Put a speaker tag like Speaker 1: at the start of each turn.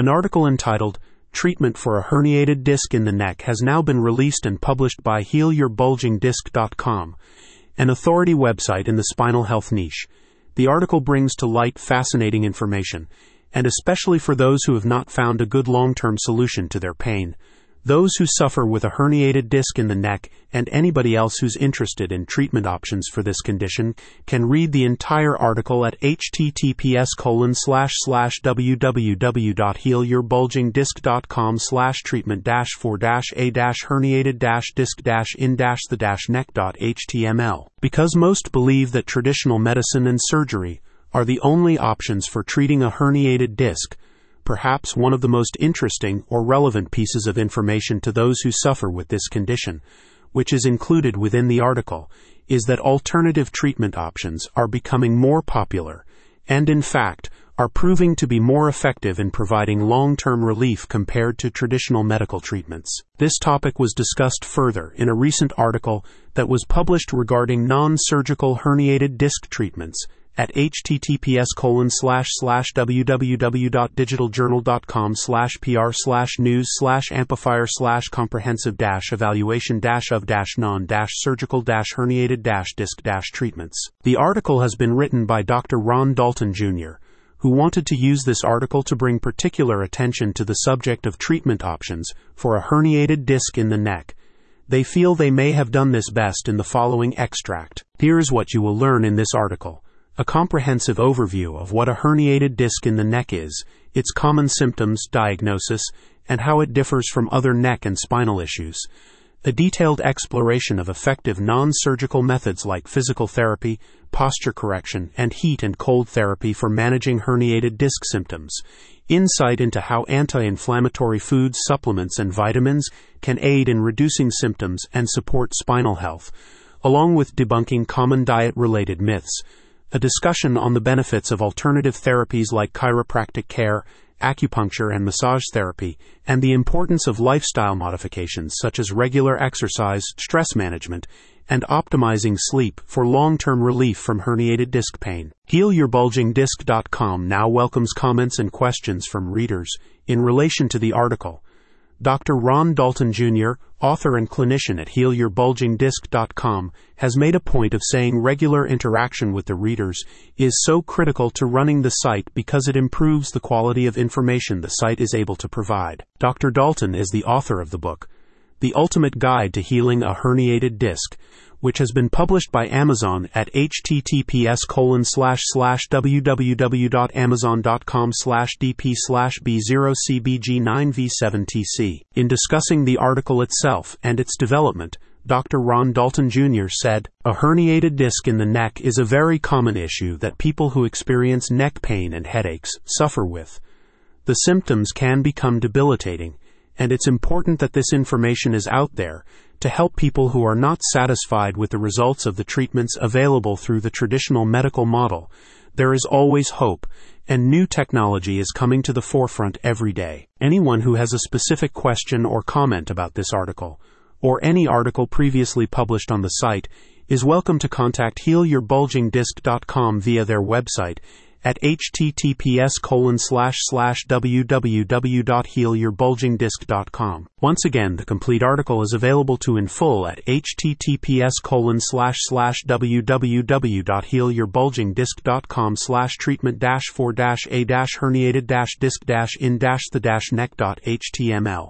Speaker 1: An article entitled Treatment for a Herniated Disc in the Neck has now been released and published by HealYourBulgingDisc.com, an authority website in the spinal health niche. The article brings to light fascinating information, and especially for those who have not found a good long term solution to their pain. Those who suffer with a herniated disc in the neck and anybody else who's interested in treatment options for this condition can read the entire article at https colon slash slash www.healyourbulgingdisc.com slash treatment dash for dash a dash herniated dash disc dash in dash the dash neck.html. Because most believe that traditional medicine and surgery are the only options for treating a herniated disc, perhaps one of the most interesting or relevant pieces of information to those who suffer with this condition, which is included within the article, is that alternative treatment options are becoming more popular and, in fact, are proving to be more effective in providing long term relief compared to traditional medical treatments. This topic was discussed further in a recent article that was published regarding non surgical herniated disc treatments at https colon slash slash www.digitaljournal.com slash pr slash news slash ampifire slash comprehensive dash evaluation dash of dash non dash surgical dash herniated dash disc dash treatments. The article has been written by Dr. Ron Daulton Jr., who wanted to use this article to bring particular attention to the subject of treatment options for a herniated disc in the neck. They feel they may have done this best in the following extract. Here's what you will learn in this article a comprehensive overview of what a herniated disc in the neck is, its common symptoms, diagnosis, and how it differs from other neck and spinal issues. A detailed exploration of effective non surgical methods like physical therapy, posture correction, and heat and cold therapy for managing herniated disc symptoms. Insight into how anti inflammatory foods, supplements, and vitamins can aid in reducing symptoms and support spinal health, along with debunking common diet related myths a discussion on the benefits of alternative therapies like chiropractic care, acupuncture, and massage therapy, and the importance of lifestyle modifications such as regular exercise, stress management, and optimizing sleep for long term relief from herniated disc pain. HealYourBulgingDisc.com now welcomes comments and questions from readers in relation to the article Dr. Ron Daulton Jr., author and clinician at HealYourBulgingDisc.com, has made a point of saying regular interaction with the readers is so critical to running the site because it improves the quality of information the site is able to provide. Dr. Daulton is the author of the book, The Ultimate Guide to Healing a Herniated Disc, which has been published by Amazon at https colon slash slash www.amazon.com slash dp slash b0cbg9v7tc. In discussing the article itself and its development, Dr. Ron Daulton Jr. said, A herniated disc in the neck is a very common issue that people who experience neck pain and headaches suffer with. The symptoms can become debilitating, and it's important that this information is out there to help people who are not satisfied with the results of the treatments available through the traditional medical model. There is always hope, and new technology is coming to the forefront every day. Anyone who has a specific question or comment about this article, or any article previously published on the site, is welcome to contact healyourbulgingdisc.com via their website at https colon slash slash www.healyourbulgingdisc.com. Once again, the complete article is available to in full at https colon slash slash www.healyourbulgingdisc.com slash treatment dash for dash a dash herniated dash disc dash in dash the dash neck dot html.